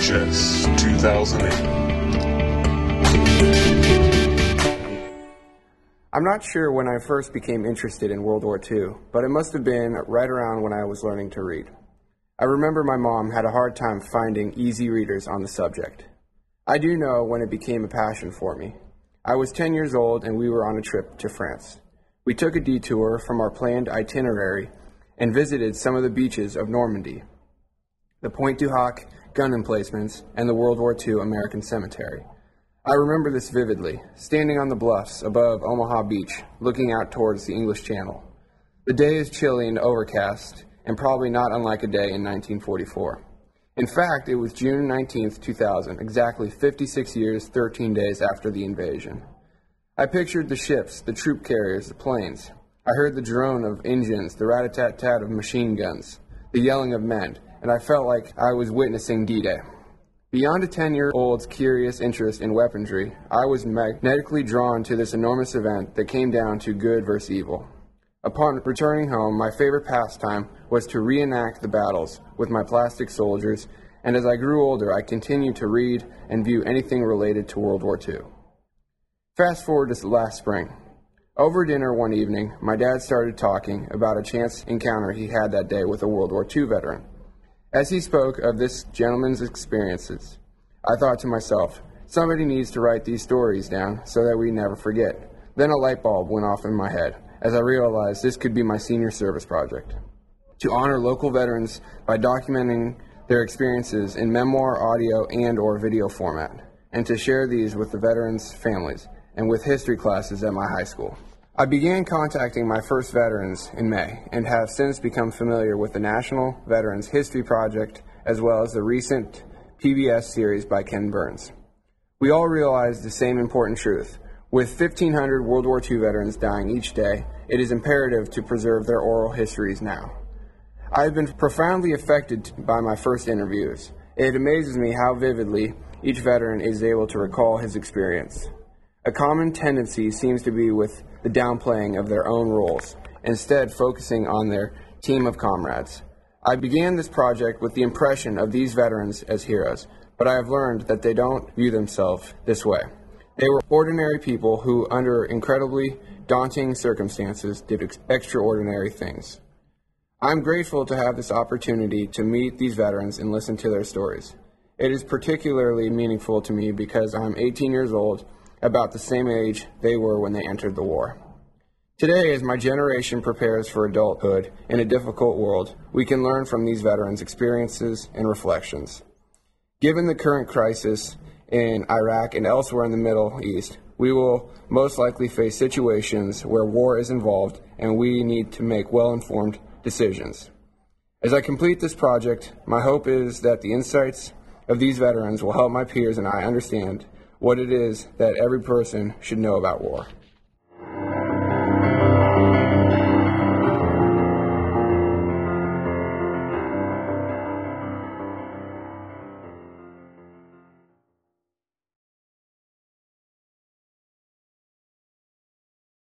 VHS 2008. I'm not sure when I first became interested in World War II, but it must have been right around when I was learning to read. I remember my mom had a hard time finding easy readers on the subject. I do know when it became a passion for me. I was 10 years old and we were on a trip to France. We took a detour from our planned itinerary and visited some of the beaches of Normandy, the Pointe du Hoc gun emplacements, and the World War II American Cemetery. I remember this vividly, standing on the bluffs above Omaha Beach, looking out towards the English Channel. The day is chilly and overcast, and probably not unlike a day in 1944. In fact, it was June 19, 2000, exactly 56 years, 13 days after the invasion. I pictured the ships, the troop carriers, the planes, I heard the drone of engines, the rat a tat tat of machine guns, the yelling of men, and I felt like I was witnessing D Day. Beyond a 10 year old's curious interest in weaponry, I was magnetically drawn to this enormous event that came down to good versus evil. Upon returning home, my favorite pastime was to reenact the battles with my plastic soldiers, and as I grew older, I continued to read and view anything related to World War II. Fast forward to last spring. Over dinner one evening, my dad started talking about a chance encounter he had that day with a World War II veteran. As he spoke of this gentleman's experiences, I thought to myself, somebody needs to write these stories down so that we never forget. Then a light bulb went off in my head as I realized this could be my senior service project. To honor local veterans by documenting their experiences in memoir, audio, and or video format, and to share these with the veterans' families and with history classes at my high school. I began contacting my first veterans in May and have since become familiar with the National Veterans History Project as well as the recent PBS series by Ken Burns. We all realize the same important truth. With 1,500 World War II veterans dying each day, it is imperative to preserve their oral histories now. I have been profoundly affected by my first interviews. It amazes me how vividly each veteran is able to recall his experience. A common tendency seems to be with the downplaying of their own roles, instead, focusing on their team of comrades. I began this project with the impression of these veterans as heroes, but I have learned that they don't view themselves this way. They were ordinary people who, under incredibly daunting circumstances, did ex- extraordinary things. I'm grateful to have this opportunity to meet these veterans and listen to their stories. It is particularly meaningful to me because I'm 18 years old about the same age they were when they entered the war. Today, as my generation prepares for adulthood in a difficult world, we can learn from these veterans' experiences and reflections. Given the current crisis in Iraq and elsewhere in the Middle East, we will most likely face situations where war is involved and we need to make well informed decisions. As I complete this project, my hope is that the insights of these veterans will help my peers and I understand what it is that every person should know about war.